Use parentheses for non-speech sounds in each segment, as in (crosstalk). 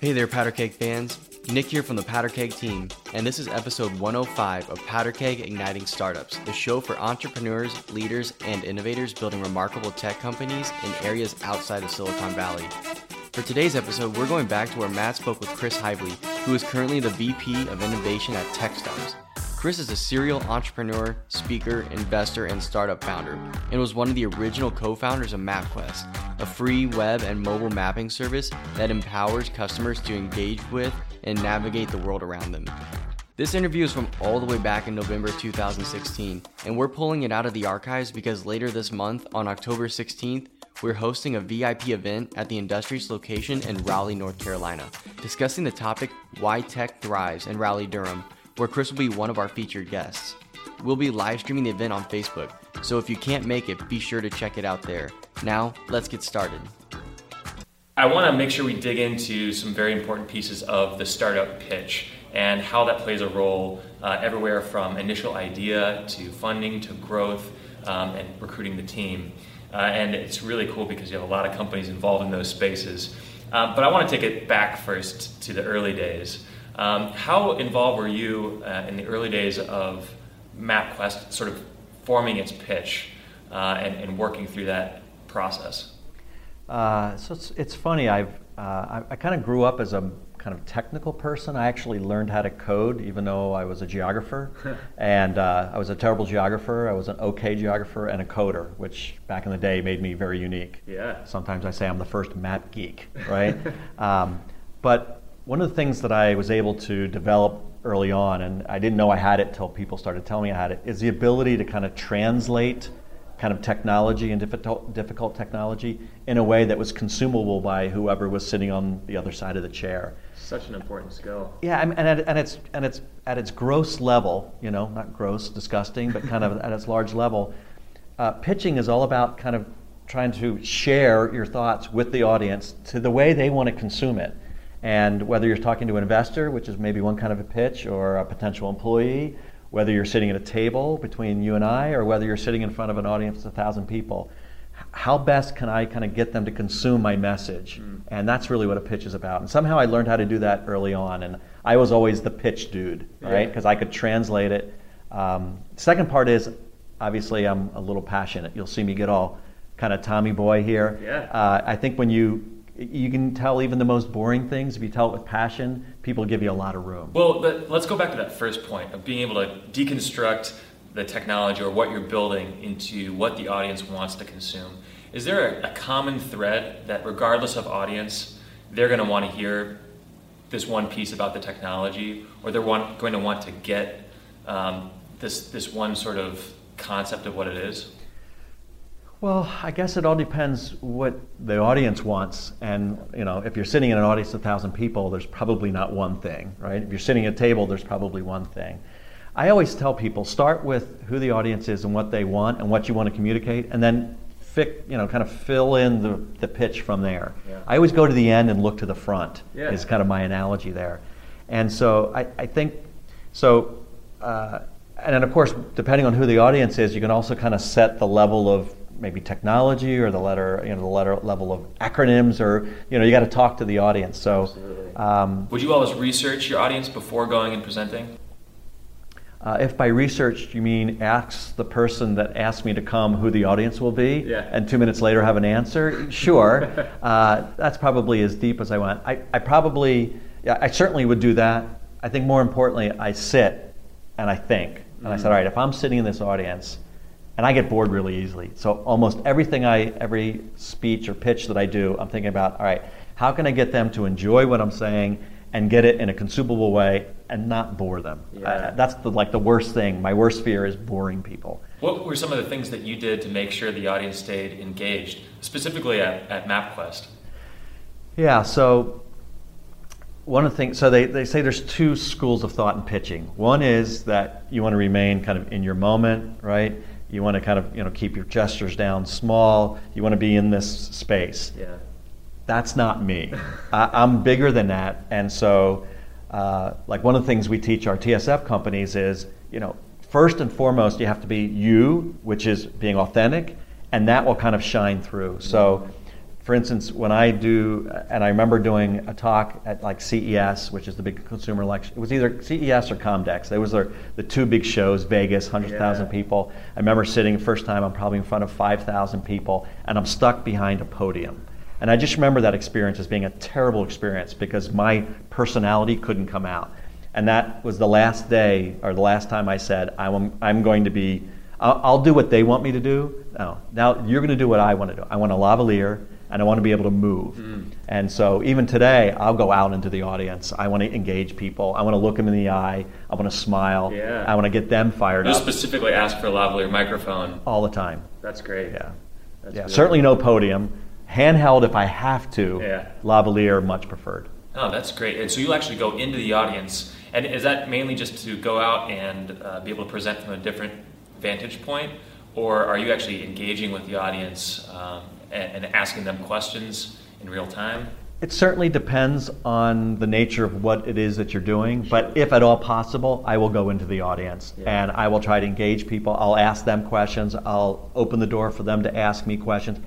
Hey there, Powder fans. Nick here from the Powder team, and this is episode 105 of Powder Igniting Startups, the show for entrepreneurs, leaders, and innovators building remarkable tech companies in areas outside of Silicon Valley. For today's episode, we're going back to where Matt spoke with Chris Heivly, who is currently the VP of Innovation at Techstars. Chris is a serial entrepreneur, speaker, investor, and startup founder, and was one of the original co founders of MapQuest, a free web and mobile mapping service that empowers customers to engage with and navigate the world around them. This interview is from all the way back in November 2016, and we're pulling it out of the archives because later this month, on October 16th, we're hosting a VIP event at the Industrious location in Raleigh, North Carolina, discussing the topic Why Tech Thrives in Raleigh, Durham where Chris will be one of our featured guests. We'll be live streaming the event on Facebook, so if you can't make it, be sure to check it out there. Now, let's get started. I want to make sure we dig into some very important pieces of the startup pitch and how that plays a role uh, everywhere from initial idea to funding to growth um, and recruiting the team. Uh, and it's really cool because you have a lot of companies involved in those spaces. Uh, but I want to take it back first to the early days. Um, how involved were you uh, in the early days of MapQuest sort of forming its pitch uh, and, and, working through that process? Uh, so it's, it's funny. I've, uh, I, I kind of grew up as a kind of technical person. I actually learned how to code, even though I was a geographer. (laughs) and uh, I was a terrible geographer. I was an okay geographer and a coder, which back in the day made me very unique. Yeah. Sometimes I say I'm the first map geek, right? (laughs) um, but one of the things that I was able to develop early on, and I didn't know I had it till people started telling me I had it, is the ability to kind of translate kind of technology and difficult, difficult technology in a way that was consumable by whoever was sitting on the other side of the chair. Such an important skill. Yeah, and, at, and it's and it's at its gross level, you know, not gross, disgusting, but kind of (laughs) at its large level. Uh, pitching is all about kind of trying to share your thoughts with the audience to the way they want to consume it. And whether you're talking to an investor, which is maybe one kind of a pitch, or a potential employee, whether you're sitting at a table between you and I, or whether you're sitting in front of an audience of a thousand people, how best can I kind of get them to consume my message? Mm. And that's really what a pitch is about. And somehow I learned how to do that early on. And I was always the pitch dude, right? Because yeah. I could translate it. Um, second part is obviously I'm a little passionate. You'll see me get all kind of Tommy boy here. Yeah. Uh, I think when you you can tell even the most boring things if you tell it with passion people give you a lot of room. Well let's go back to that first point of being able to deconstruct the technology or what you're building into what the audience wants to consume. Is there a, a common thread that regardless of audience they're going to want to hear this one piece about the technology or they're want, going to want to get um, this, this one sort of concept of what it is well, I guess it all depends what the audience wants. And, you know, if you're sitting in an audience of 1,000 people, there's probably not one thing, right? If you're sitting at a table, there's probably one thing. I always tell people start with who the audience is and what they want and what you want to communicate, and then fic, you know, kind of fill in the, the pitch from there. Yeah. I always go to the end and look to the front, yeah. is kind of my analogy there. And so I, I think, so, uh, and then of course, depending on who the audience is, you can also kind of set the level of maybe technology or the letter, you know, the letter level of acronyms, or you know, you got to talk to the audience. So, um, would you always research your audience before going and presenting? Uh, if by research you mean ask the person that asked me to come who the audience will be, yeah. and two minutes later have an answer, sure. (laughs) uh, that's probably as deep as I went. I, I probably, yeah, I certainly would do that. I think more importantly, I sit and I think. And mm-hmm. I said, mm. all right, if I'm sitting in this audience, and I get bored really easily. So almost everything I, every speech or pitch that I do, I'm thinking about, all right, how can I get them to enjoy what I'm saying and get it in a consumable way and not bore them? Yeah. Uh, that's the, like the worst thing. My worst fear is boring people. What were some of the things that you did to make sure the audience stayed engaged, specifically at, at MapQuest? Yeah, so one of the things, so they, they say there's two schools of thought in pitching. One is that you want to remain kind of in your moment, right? You want to kind of you know keep your gestures down small. You want to be in this space. Yeah. That's not me. (laughs) I, am bigger than that, and so uh, like one of the things we teach our TSF companies is you know first and foremost you have to be you, which is being authentic, and that will kind of shine through. So for instance, when I do, and I remember doing a talk at like CES, which is the big consumer election. It was either CES or Comdex. Those were the two big shows, Vegas, 100,000 Yeah. people. I remember sitting the first time, I'm probably in front of 5,000 people, and I'm stuck behind a podium. And I just remember that experience as being a terrible experience because my personality couldn't come out. And that was the last day, or the last time I said, I'm, I'm going to be, I'll, I'll do what they want me to do. No, now you're going to do what I want to do. I want a lavalier, and I want to be able to move. And so even today, I'll go out into the audience. I want to engage people. I want to look them in the eye. I want to smile. Yeah. I want to get them fired You up specifically ask for a lavalier microphone. all the time. That's great. Yeah. That's yeah, really- certainly no podium. Handheld if I have to. Yeah. Lavalier much preferred. Oh, that's great. And so you actually go into the audience, and is that mainly just to go out and uh, be able to present from a different vantage point, or are you actually engaging with the audience um, and, and asking them questions in real time? It certainly depends on the nature of what it is that you're doing, but if at all possible, I will go into the audience Yeah. and I will try to engage people. I'll ask them questions. I'll open the door for them to ask me questions.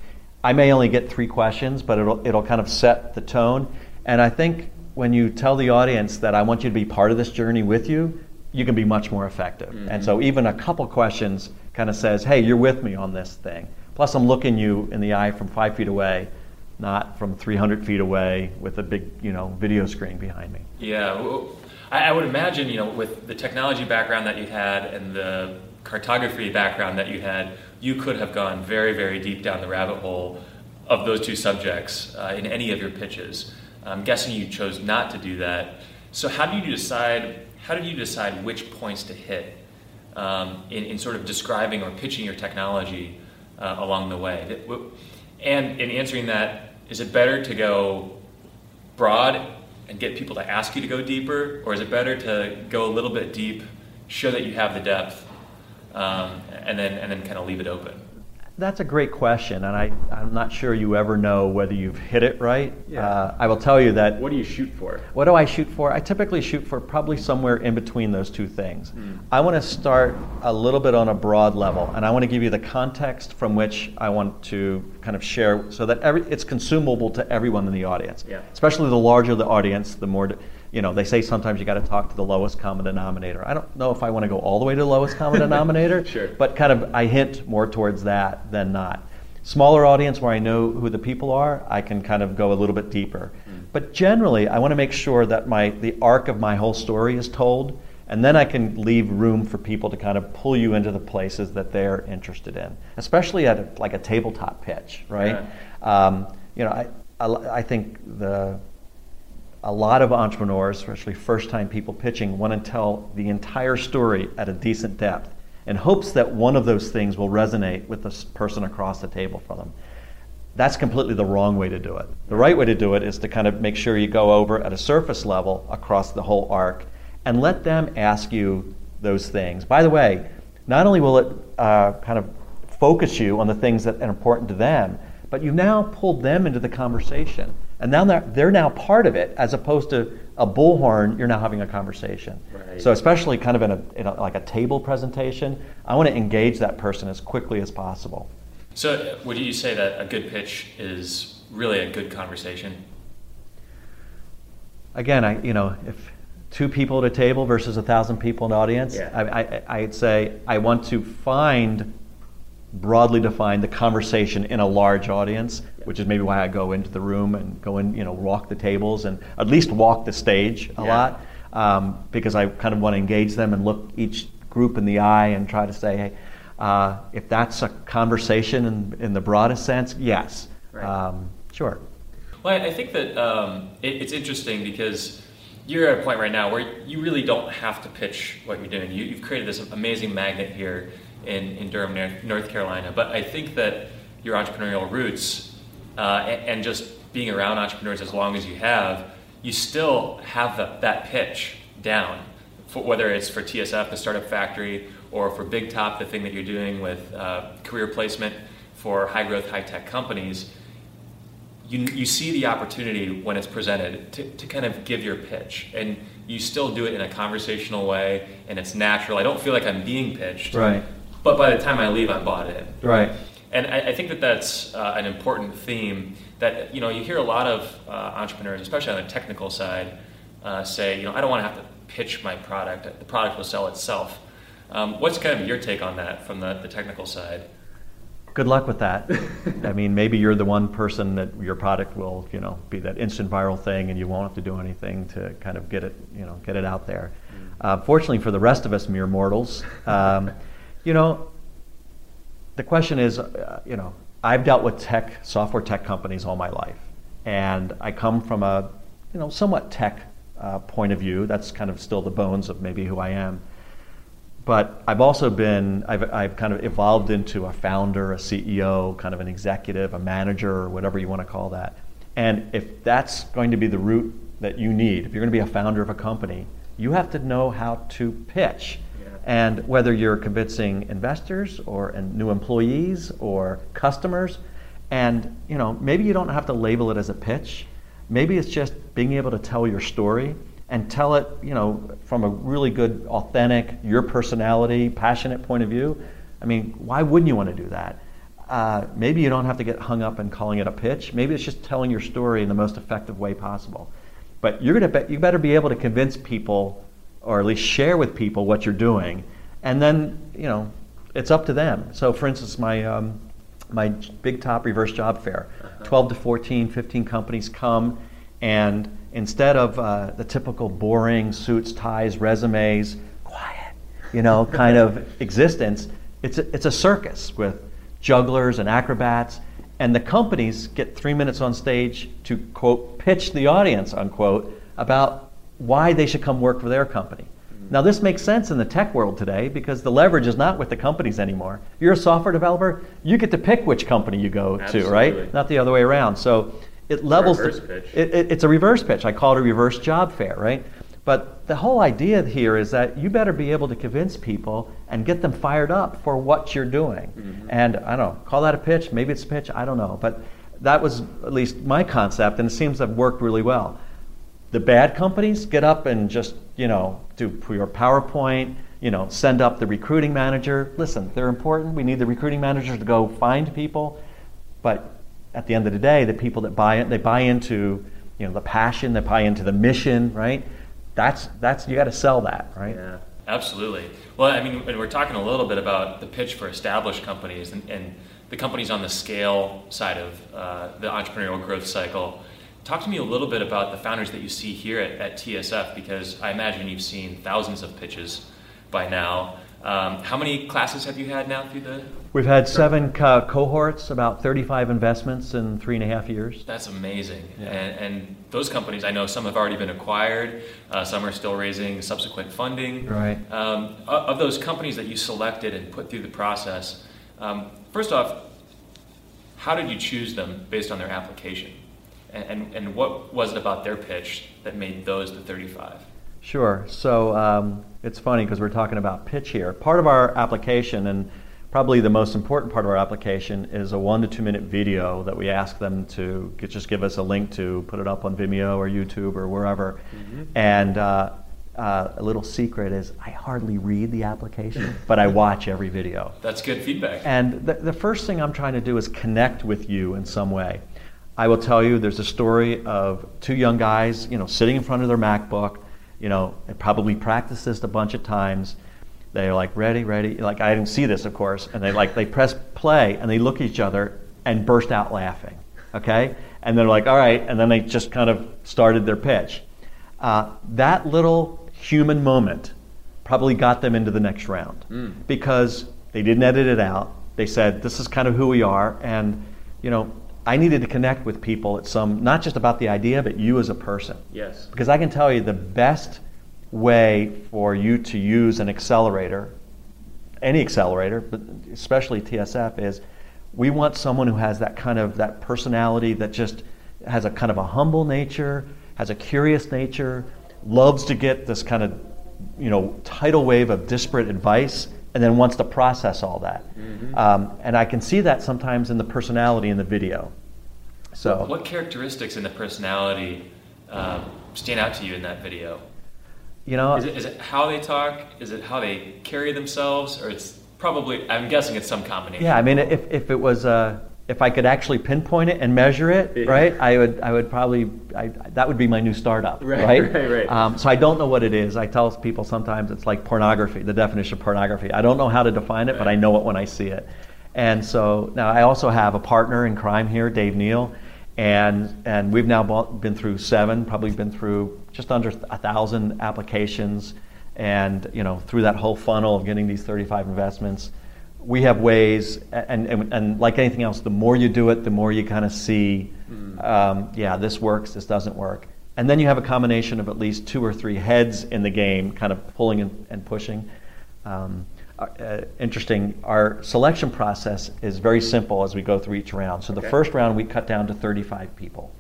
I may only get three questions, but it'll, it'll kind of set the tone. And I think when you tell the audience that I want you to be part of this journey with you, you can be much more effective. Mm-hmm. And so even a couple questions kind of says, hey, you're with me on this thing. Plus, I'm looking you in the eye from five feet away, not from 300 feet away with a big, you know, video screen behind me. Yeah, I would imagine, you know, with the technology background that you had and the cartography background that you had, you could have gone very, very deep down the rabbit hole of those two subjects uh, in any of your pitches. I'm guessing you chose not to do that. So how do you decide? How did you decide which points to hit um, in, in sort of describing or pitching your technology uh, along the way? And in answering that, is it better to go broad and get people to ask you to go deeper, or is it better to go a little bit deep, show that you have the depth, um, and then and then kind of leave it open? That's a great question, and I, I'm not sure you ever know whether you've hit it right. Yeah. Uh, I will tell you that What do you shoot for? What do I shoot for? I typically shoot for probably somewhere in between those two things. I want to start a little bit on a broad level, and I want to give you the context from which I want to kind of share so that every, it's consumable to everyone in the audience. Yeah. Especially the larger the audience, the more, you know, they say sometimes you got to talk to the lowest common denominator. I don't know if I want to go all the way to the lowest common (laughs) denominator, Sure. but kind of I hint more towards that than not. Smaller audience where I know who the people are, I can kind of go a little bit deeper. But generally, I want to make sure that my the arc of my whole story is told, and then I can leave room for people to kind of pull you into the places that they're interested in, especially at a, like a tabletop pitch, right? Um, you know, I, I, I think the a lot of entrepreneurs, especially first time people pitching, want to tell the entire story at a decent depth in hopes that one of those things will resonate with the person across the table from them. That's completely the wrong way to do it. The right way to do it is to kind of make sure you go over at a surface level across the whole arc and let them ask you those things. By the way, not only will it uh, kind of focus you on the things that are important to them, but you've now pulled them into the conversation. And now they're, they're now part of it, as opposed to a bullhorn, you're now having a conversation. Right. So, especially kind of in a, in a like a table presentation, I want to engage that person as quickly as possible. So, would you say that a good pitch is really a good conversation? Again, I, you know, if two people at a table versus a thousand people in an audience, Yeah. I, I, I'd say I want to find broadly define the conversation in a large audience, which is maybe why I go into the room and go in, you know, walk the tables and at least walk the stage a Yeah. lot, um, because I kind of want to engage them and look each group in the eye and try to say, hey, uh, if that's a conversation in, in the broadest sense, yes, Right. um, sure. Well, I I think that um, it, it's interesting because you're at a point right now where you really don't have to pitch what you're doing. You, you've created this amazing magnet here in, in Durham, North- North Carolina. But I think that your entrepreneurial roots uh, and, and just being around entrepreneurs as long as you have, you still have the, that pitch down. For, whether it's for TSF, the Startup Factory, or for Big Top, the thing that you're doing with uh, career placement for high growth, high tech companies you, you see the opportunity when it's presented to, to kind of give your pitch and you still do it in a conversational way and it's natural i don't feel like i'm being pitched Right. but by the time i leave i'm bought in Right. And I, I think that that's uh, an important theme that you know you hear a lot of uh, entrepreneurs, especially on the technical side, uh, say, you know, I don't want to have to pitch my product. The product will sell itself. Um, what's kind of your take on that from the, the technical side? Good luck with that. I mean, maybe you're the one person that your product will, you know, be that instant viral thing, and you won't have to do anything to kind of get it, you know, get it out there. Mm. Uh, fortunately for the rest of us mere mortals, um, you know, the question is, uh, you know, I've dealt with tech, software tech companies all my life, and I come from a, you know, somewhat tech uh, point of view. That's kind of still the bones of maybe who I am. But I've also been, I've, I've kind of evolved into a founder, a CEO, kind of an executive, a manager, whatever you want to call that. And if that's going to be the route that you need, if you're going to be a founder of a company, you have to know how to pitch. And whether you're convincing investors or new employees or customers, and you know maybe you don't have to label it as a pitch. Maybe it's just being able to tell your story and tell it, you know, from a really good, authentic, your personality, passionate point of view. I mean, why wouldn't you want to do that? Uh, maybe you don't have to get hung up in calling it a pitch. Maybe it's just telling your story in the most effective way possible. But you're gonna be, you better be able to convince people, or at least share with people what you're doing, and then you know it's up to them. So, for instance, my um, my big top reverse job fair, uh-huh. 12 to 14, 15 companies come and instead of uh, the typical boring suits, ties, resumes, quiet, you know, (laughs) kind of existence, it's a, it's a circus with jugglers and acrobats. And the companies get three minutes on stage to, quote, pitch the audience, unquote, about why they should come work for their company. Now, this makes sense in the tech world today because the leverage is not with the companies anymore. You're a software developer, you get to pick which company you go Absolutely. to, right? Not the other way around. So it levels the, it, it, it's a reverse pitch. I call it a reverse job fair, right? But the whole idea here is that you better be able to convince people and get them fired up for what you're doing. Mm-hmm. And I don't know, call that a pitch, maybe it's a pitch, I don't know. But that was at least my concept, and it seems to have worked really well. The bad companies get up and just, you know, do your PowerPoint, you know, send up the recruiting manager. Listen, they're important. We need the recruiting manager to go find people. But at the end of the day, the people that buy it, they buy into you know the passion, they buy into the mission, right? That's that's you got to sell that, right? Yeah, absolutely. Well, I mean, we're talking a little bit about the pitch for established companies and, and the companies on the scale side of uh, the entrepreneurial growth cycle. Talk to me a little bit about the founders that you see here at, at TSF, because I imagine you've seen thousands of pitches by now. Um, how many classes have you had now through the? We've had seven co- cohorts, about 35 investments in three and a half years. That's amazing. Yeah. And, and, those companies, I know some have already been acquired, uh, some are still raising subsequent funding. Right. Um, of those companies that you selected and put through the process, um, first off, how did you choose them based on their application? And, and, what was it about their pitch that made those the 35? Sure. So um, it's funny because we're talking about pitch here. Part of our application, and probably the most important part of our application, is a one to two minute video that we ask them to get, just give us a link to, put it up on Vimeo or YouTube or wherever. Mm-hmm. And uh, uh, a little secret is I hardly read the application, (laughs) but I watch every video. That's good feedback. And the, the first thing I'm trying to do is connect with you in some way. I will tell you there's a story of two young guys, you know, sitting in front of their MacBook you know, they probably practiced this a bunch of times. They're like, ready, ready. Like, I didn't see this, of course. And they like, they press play and they look at each other and burst out laughing. Okay? And they're like, all right. And then they just kind of started their pitch. Uh, that little human moment probably got them into the next round mm. because they didn't edit it out. They said, this is kind of who we are. And, you know, I needed to connect with people at some, not just about the idea, but you as a person. Yes. Because I can tell you the best way for you to use an accelerator, any accelerator, but especially TSF, is we want someone who has that kind of that personality that just has a kind of a humble nature, has a curious nature, loves to get this kind of you know tidal wave of disparate advice and then wants to process all that. Mm-hmm. Um, and I can see that sometimes in the personality in the video. So, what characteristics in the personality um, stand out to you in that video? You know, is it, is it how they talk? Is it how they carry themselves, or it's Probably, I'm guessing it's some combination. Yeah, I mean, if, if it was, uh, if I could actually pinpoint it and measure it, Yeah. right, I would, I would probably, I, that would be my new startup, Right, right? (laughs) right, right. Um, so I don't know what it is. I tell people sometimes it's like pornography, the definition of pornography. I don't know how to define it, but I know it when I see it. And so now I also have a partner in crime here, Dave Neal, and and we've now bought, been through seven, probably been through just under a thousand applications, and you know through that whole funnel of getting these 35 investments, we have ways, and and, and like anything else, the more you do it, the more you kind of see, um, yeah, this works, this doesn't work, and then you have a combination of at least two or three heads in the game, kind of pulling and, and pushing. Um, uh, interesting. Our selection process is very simple as we go through each round. So the first round we cut down to 35 people,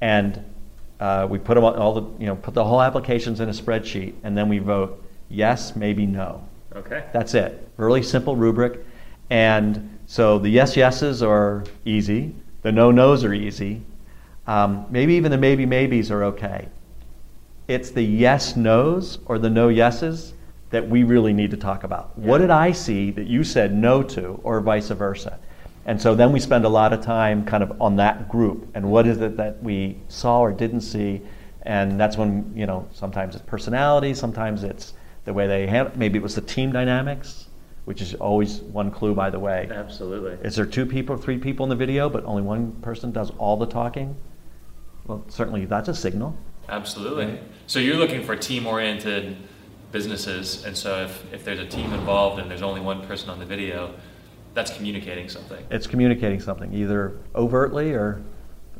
and uh, we put them all, all the you know put the whole applications in a spreadsheet, and then we vote yes, maybe no. Okay. That's it. Really simple rubric, and so the yes yeses are easy, the no nos are easy, um, maybe even the maybe maybes are okay. It's the yes nos or the no yeses that we really need to talk about. What did I see that you said no to, or vice versa? And so then we spend a lot of time kind of on that group and what is it that we saw or didn't see. And that's when, you know, sometimes it's personality, sometimes it's the way they handle, maybe it was the team dynamics, which is always one clue, by the way. Absolutely. Is there two people, three people in the video, but only one person does all the talking? Well, certainly that's a signal. Absolutely. So you're looking for team-oriented businesses, and so if, if there's a team involved and there's only one person on the video, that's communicating something. It's communicating something, either overtly or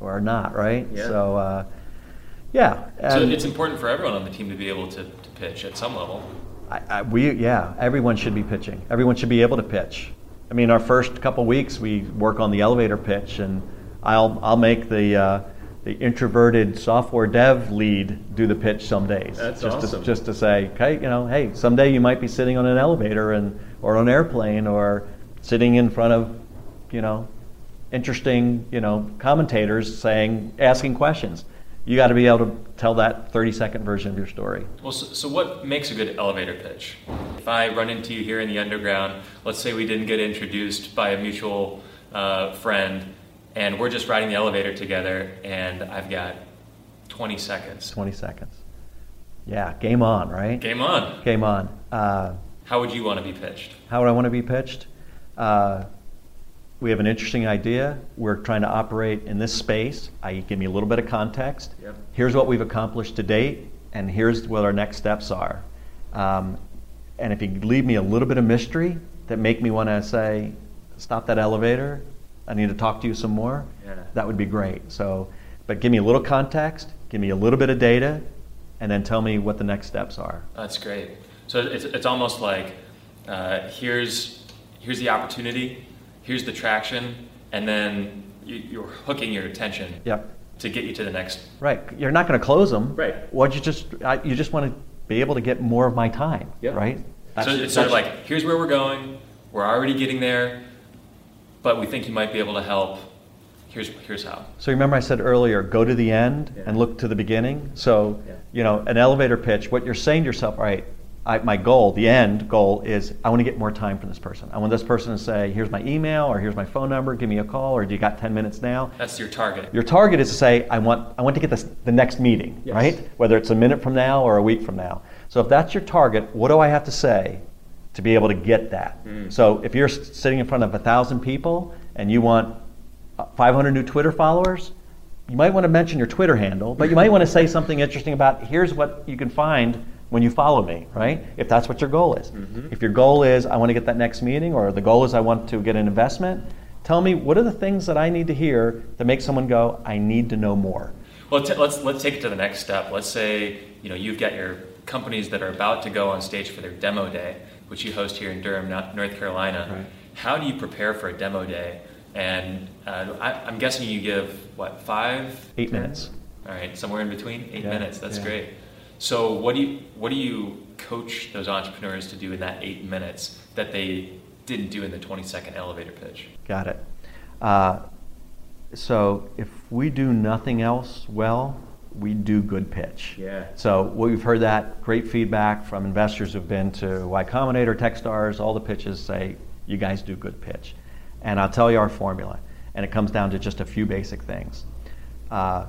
or not, right? Yeah. So, uh, yeah. So it's important for everyone on the team to be able to, to pitch at some level. I, I, we, yeah, everyone should be pitching. Everyone should be able to pitch. I mean, our first couple weeks, we work on the elevator pitch, and I'll I'll make the uh, the introverted software dev lead do the pitch some days. That's just awesome. To, just to say, okay, you know, hey, someday you might be sitting on an elevator and or on an airplane or sitting in front of, you know, interesting, you know, commentators saying asking questions. You got to be able to tell that 30 second version of your story. Well, so, so what makes a good elevator pitch? If I run into you here in the underground, let's say we didn't get introduced by a mutual uh, friend, and we're just riding the elevator together, and I've got 20 seconds. 20 seconds. Yeah, game on, right? Game on. Game on. Uh, How would you want to be pitched? how would I want to be pitched? Uh, we have an interesting idea. We're trying to operate in this space. I give me a little bit of context. Yep. Here's what we've accomplished to date, and here's what our next steps are. Um, and if you leave me a little bit of mystery that make me want to say, stop that elevator. I need to talk to you some more. Yeah. That would be great. So, but give me a little context, give me a little bit of data, and then tell me what the next steps are. That's great. So it's, it's almost like uh, here's here's the opportunity, here's the traction, and then you, you're hooking your attention Yep. to get you to the next. Right. You're not going to close them. Right. What you just I, you just want to be able to get more of my time. Yep. Right. so it's sort of like here's where we're going. We're already getting there, but we think you might be able to help. Here's here's how. So remember I said earlier, go to the end Yeah. and look to the beginning. So Yeah. you know, an elevator pitch. What you're saying to yourself, all right. I, my goal, the end goal, is I want to get more time from this person. I want this person to say, "Here's my email," or "Here's my phone number. Give me a call," or "Do you got 10 minutes now?" That's your target. Your target is to say, I want, I want to get this, the next meeting, Yes. right? Whether it's a minute from now or a week from now. So if that's your target, what do I have to say to be able to get that? Mm. So if you're sitting in front of a thousand people and you want uh, 500 new Twitter followers, you might want to mention your Twitter handle, but you might want to say something interesting about here's what you can find when you follow me, right? If that's what your goal is. Mhm. If your goal is I want to get that next meeting or the goal is I want to get an investment, tell me what are the things that I need to hear to make someone go, I need to know more. Well, t- let's let's take it to the next step. Let's say you know you've got your companies that are about to go on stage for their demo day, which you host here in Durham, North North Carolina. Right. How do you prepare for a demo day? And uh, I, I'm guessing you give what five? Eight minutes. All right, somewhere in between, eight Yeah, minutes. That's yeah. great. So what do you what do you coach those entrepreneurs to do in that eight minutes that they didn't do in the 20 second elevator pitch? Got it. Uh, so if we do nothing else well, we do good pitch. Yeah. So we've heard that great feedback from investors who've been to Y Combinator, Techstars, all the pitches say you guys do good pitch. And I'll tell you our formula, and it comes down to just a few basic things. Uh,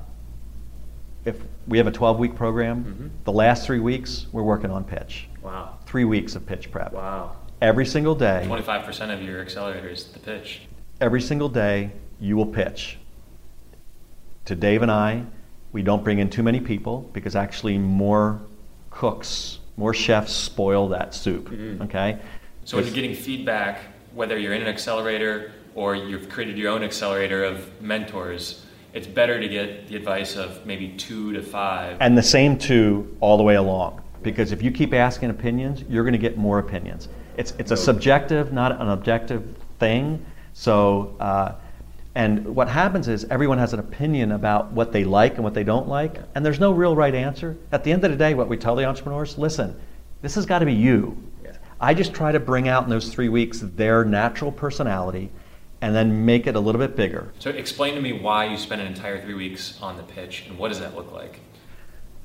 if we have a 12 week program, Mhm. the last three weeks we're working on pitch. Wow. Three weeks of pitch prep. Wow. Every single day, 25% of your accelerator is the pitch. every single day you will pitch to Dave and I. We don't bring in too many people because actually more cooks, more chefs spoil that soup. Mhm. Okay. So when you're getting feedback, whether you're in an accelerator or you've created your own accelerator of mentors, it's better to get the advice of maybe two to five. and the same two all the way along because if you keep asking opinions, you're going to get more opinions. It's it's a subjective, not an objective thing. So. Uh, and what happens is everyone has an opinion about what they like and what they don't like, and there's no real right answer. At the end of the day, what we tell the entrepreneurs listen, this has got to be you. I just try to bring out in those three weeks their natural personality and then make it a little bit bigger. So explain to me why you spent an entire three weeks on the pitch and what does that look like?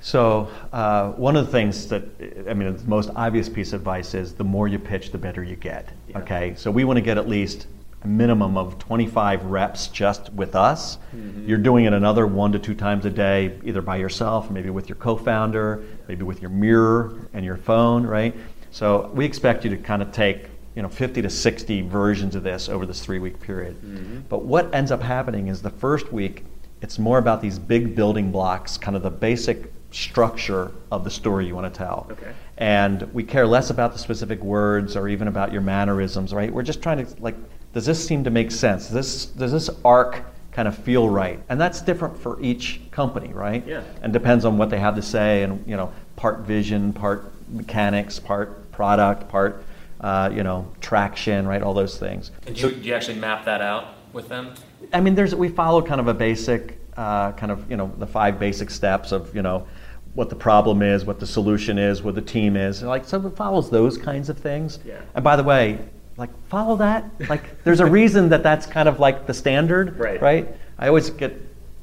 So, uh, one of the things that, I mean, the most obvious piece of advice is the more you pitch, the better you get. Yeah. Okay? So, we want to get at least a minimum of 25 reps just with us. Mhm. You're doing it another one to two times a day, either by yourself, maybe with your co founder, maybe with your mirror and your phone, right? So, we expect you to kind of take you know 50 to 60 versions of this over this three week period Mhm. but what ends up happening is the first week it's more about these big building blocks kind of the basic structure of the story you want to tell Okay. and we care less about the specific words or even about your mannerisms right we're just trying to like does this seem to make sense does this does this arc kind of feel right and that's different for each company right Yeah. and depends on what they have to say and you know part vision part mechanics part product part uh, you know traction right all those things And do you, do you actually map that out with them? I mean, there's we follow kind of a basic, uh, kind of you know the five basic steps of you know what the problem is, what the solution is, what the team is. and Like so, it follows those kinds of things. Yeah. And by the way, like follow that. Like there's a (laughs) reason that that's kind of like the standard. Right. Right. I always get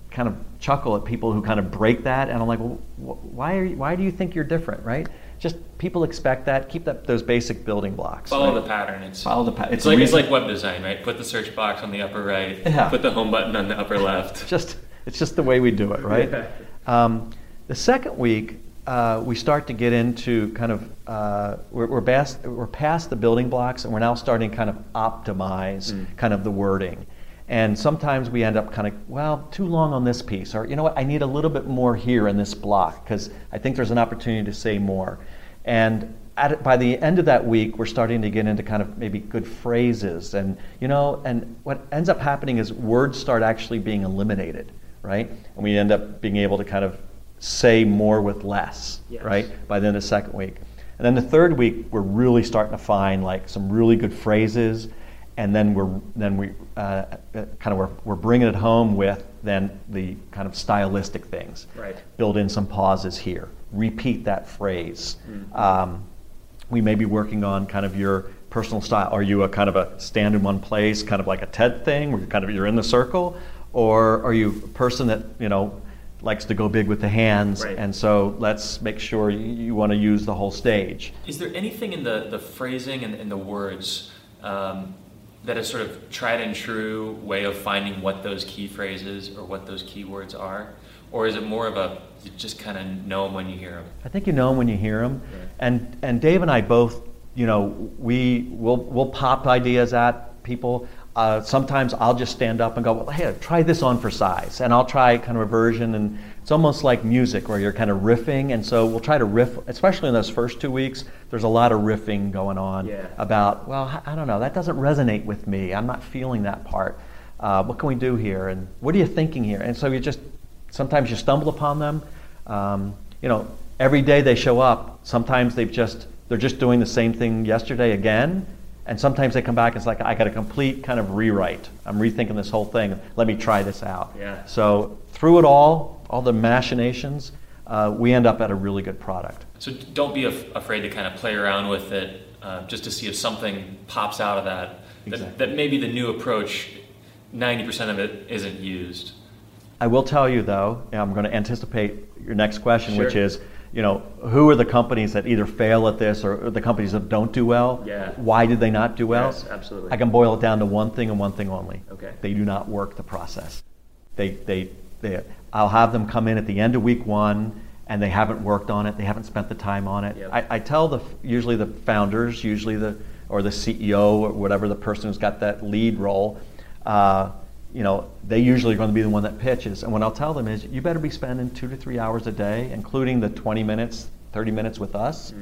kind of chuckle at people who kind of break that, and I'm like, well, wh- why are you, why do you think you're different? Right. Just people expect that. Keep that those basic building blocks. Follow right? the pattern. It's Follow the pa- It's, like it's like web design, right? Put the search box on the upper right. Yeah. Put the home button on the upper left. (laughs) just it's just the way we do it, right? Yeah. Um, the second week, uh, we start to get into kind of uh, we're we're past, we're past the building blocks, and we're now starting to kind of optimize Mm. kind of the wording. And sometimes we end up kind of well too long on this piece, or you know what, I need a little bit more here in this block because I think there's an opportunity to say more. And at, by the end of that week, we're starting to get into kind of maybe good phrases, and you know, and what ends up happening is words start actually being eliminated, right? And we end up being able to kind of say more with less, Yes. right? By the end of the second week, and then the third week, we're really starting to find like some really good phrases, and then we're then we uh, uh, kind of we're, we're bringing it home with then the kind of stylistic things Right. build in some pauses here, repeat that phrase. Mhm. Um, we may be working on kind of your personal style. Are you a kind of a stand in one place, kind of like a TED thing, where you're kind of you're in the circle, or are you a person that you know likes to go big with the hands, Right. and so let's make sure you, you want to use the whole stage. Is there anything in the, the phrasing and, and the words um, that is sort of tried and true way of finding what those key phrases or what those keywords are? Or is it more of a, you just kind of know them when you hear them? I think you know them when you hear them. Right. And and Dave and I both, you know, we will we'll pop ideas at people. Uh, sometimes I'll just stand up and go, well, hey, try this on for size, and I'll try kind of a version, and it's almost like music where you're kind of riffing, and so we'll try to riff, especially in those first two weeks. There's a lot of riffing going on Yeah. about, well, I don't know, that doesn't resonate with me. I'm not feeling that part. Uh, what can we do here? And what are you thinking here? And so you just sometimes you stumble upon them. Um, you know, every day they show up. Sometimes they've just they're just doing the same thing yesterday again, and sometimes they come back. and It's like I got a complete kind of rewrite. I'm rethinking this whole thing. Let me try this out. Yeah. So through it all, all the machinations, uh, we end up at a really good product. So don't be af- afraid to kind of play around with it uh, just to see if something pops out of that. That, Exactly. that maybe the new approach, 90% of it isn't used. I will tell you though, and I'm going to anticipate your next question, Sure. which is, you know, who are the companies that either fail at this or, or the companies that don't do well? Yeah. Why did they not do well? Yes, absolutely. I can boil it down to one thing and one thing only. Okay. They do not work the process. They, they, they, I'll have them come in at the end of week one and they haven't worked on it. They haven't spent the time on it. Yep. I, I tell the usually the founders, usually the or the CEO or whatever the person who's got that lead role. Uh, you know, they usually are going to be the one that pitches. And what I'll tell them is, you better be spending two to three hours a day, including the 20 minutes, 30 minutes with us.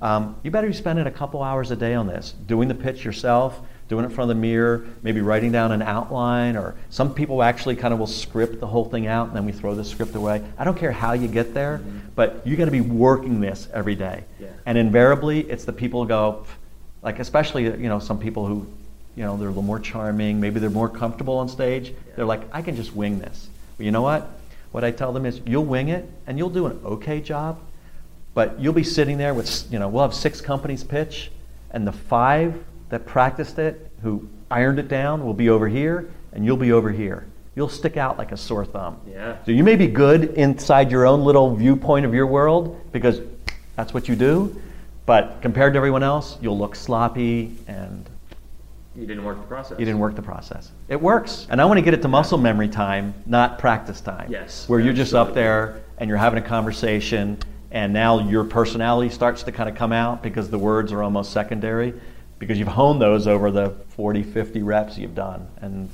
Um, you better be spending a couple hours a day on this, doing the pitch yourself, doing it in front of the mirror, maybe writing down an outline, or some people actually kind of will script the whole thing out and then we throw the script away. I don't care how you get there, mm-hmm. but you got to be working this every day. Yeah. And invariably, it's the people who go, like especially you know some people who, you know, they're a little more charming, maybe they're more comfortable on stage. They're like, I can just wing this. But you know what? What I tell them is, you'll wing it and you'll do an okay job, but you'll be sitting there with, you know, we'll have six companies pitch, and the five that practiced it, who ironed it down, will be over here, and you'll be over here. You'll stick out like a sore thumb. Yeah. So you may be good inside your own little viewpoint of your world because that's what you do, but compared to everyone else, you'll look sloppy and You didn't work the process. you didn't work the process. It works. And I want to get it to muscle memory time, not practice time. Yes, Where you're just up there and you're having a conversation and now your personality starts to kind of come out because the words are almost secondary because you've honed those over the 40, 50 reps you've done. And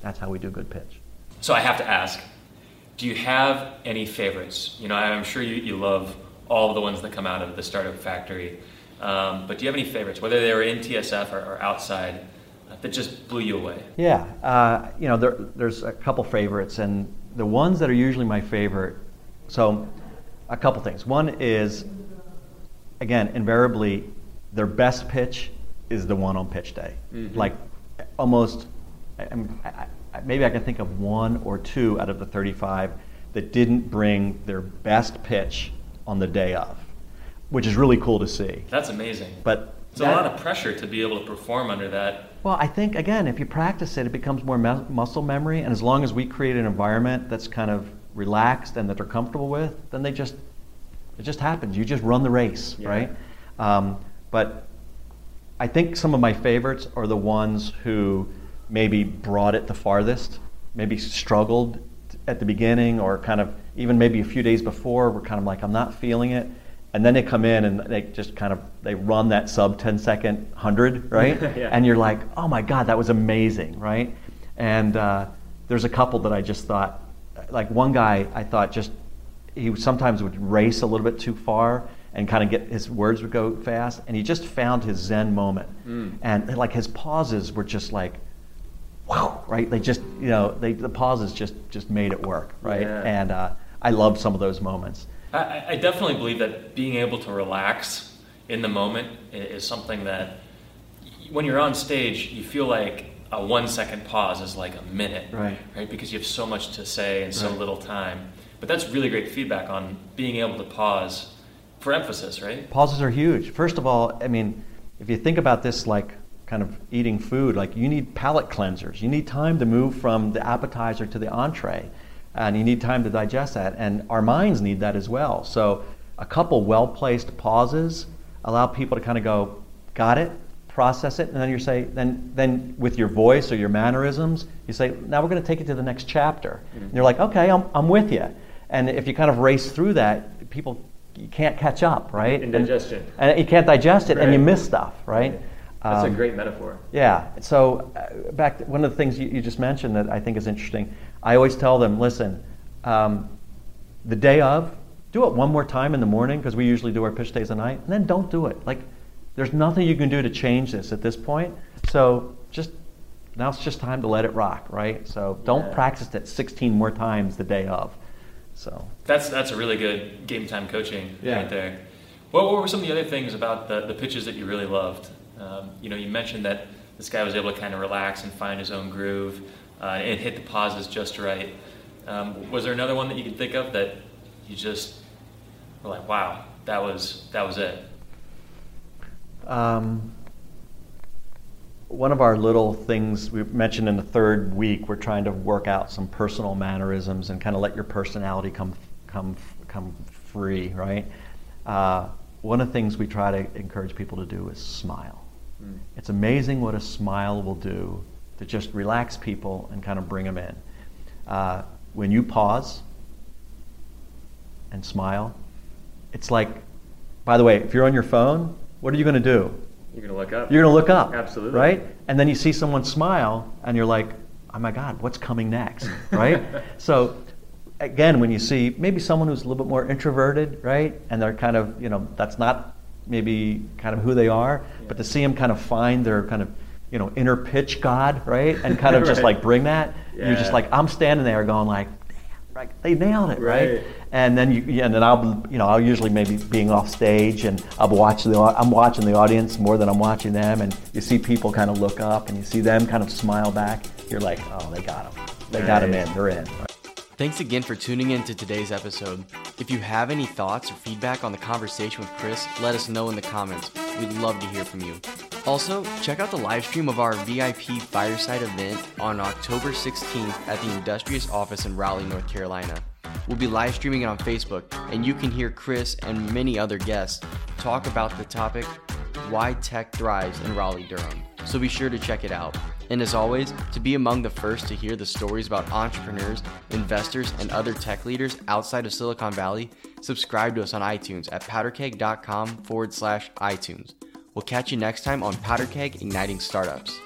that's how we do good pitch. So I have to ask, do you have any favorites? You know, I'm sure you, you love all of the ones that come out of the startup factory. Um, but do you have any favorites, whether they were in TSF or, or outside, uh, that just blew you away? Yeah, uh, you know, there, there's a couple favorites, and the ones that are usually my favorite. So, a couple things. One is, again, invariably, their best pitch is the one on pitch day. Like, almost, I, I, I, maybe I can think of one or two out of the 35 that didn't bring their best pitch on the day of, which is really cool to see. That's amazing. But it's a lot of pressure to be able to perform under that. well, I think again, if you practice it, it becomes more mu- muscle memory, and as long as we create an environment that's kind of relaxed and that they're comfortable with, then they just it just happens. You just run the race, Yeah. right? Um, but I think some of my favorites are the ones who maybe brought it the farthest, maybe struggled at the beginning, or kind of even maybe a few days before were kind of like, I'm not feeling it. And then they come in and they just kind of they run that sub 10 second 100, (laughs) right? Yeah. And you're like, oh my God, that was amazing, right? And uh, there's a couple that I just thought, like one guy I thought just he sometimes would race a little bit too far and kind of get his words would go fast and he just found his zen moment and like his pauses were just like wow right they just you know they the pauses just just made it work right Yeah. and uh, i love some of those moments I- I, I definitely believe that being able to relax in the moment is something that when you're on stage, you feel like a one second pause is like a minute, Right. Right, because you have so much to say in so Right. little time. But that's really great feedback on being able to pause for emphasis, right? pauses are huge. First of all i mean if you think about this like kind of eating food like you need palate cleansers. You need time to move from the appetizer to the entree and you need time to digest that and our minds need that as well. So a couple well placed pauses allow people to kind of go got it process it and then you say then then with your voice or your mannerisms you say now we're going to take it to the next chapter. Mm-hmm. And you're like okay I'm, I'm with you and if you kind of race through that people you can't catch up right In And- and you can't digest it and you miss stuff right That's Um, a great metaphor. yeah. So uh, back to one of the things you, you just mentioned that I think is interesting. I always tell them, listen, um, the day of, do it one more time in the morning because we usually do our pitch days at night, and then don't do it. Like, there's nothing you can do to change this at this point. So just now it's just time to let it rock, right? So don't Yeah. practice it 16 more times the day of. So That's that's a really good game time coaching Yeah. right there. What, what were some of the other things about the, the pitches that you really loved? Um, you know, you mentioned that this guy was able to kind of relax and find his own groove uh, and hit the pauses just right. Um, was there another one that you could think of that you just were like, wow, that was that was it? Um, one of our little things we mentioned in the third week, we're trying to work out some personal mannerisms and kind of let your personality come come come free, right? Uh, one of the things we try to encourage people to do is smile. Mm. It's amazing what a smile will do to just relax people and kind of bring them in. Uh, when you pause and smile, it's like, by the way, if you're on your phone, what are you going to do? You're going to look up. You're going to look up. Absolutely. Right? And then you see someone smile, and you're like, oh my God, what's coming next? (laughs) Right? so, again, when you see maybe someone who's a little bit more introverted, right? And they're kind of, you know, that's not maybe kind of who they are, yeah. but to see them kind of find their kind of, you know, inner pitch God, right? And kind of (laughs) right. just like bring that, yeah. you're just like, I'm standing there going like, right, they nailed it, right? right? And then you, and then I'll, you know, I'll usually maybe being off stage and I'll watch the, I'm watching the audience more than I'm watching them, and you see people kind of look up and you see them kind of smile back. You're like, oh, they got them, they got them in, they're in. Thanks again for tuning in to today's episode. If you have any thoughts or feedback on the conversation with Chris, let us know in the comments. We'd love to hear from you. Also, check out the live stream of our VIP Fireside event on October 16th at the Industrious office in Raleigh, North Carolina. We'll be live streaming it on Facebook, and you can hear Chris and many other guests talk about the topic Why Tech Thrives in Raleigh Durham. So be sure to check it out. And as always, to be among the first to hear the stories about entrepreneurs, investors, and other tech leaders outside of Silicon Valley, subscribe to us on iTunes at powderkeg.com forward slash iTunes. We'll catch you next time on Powderkeg Igniting Startups.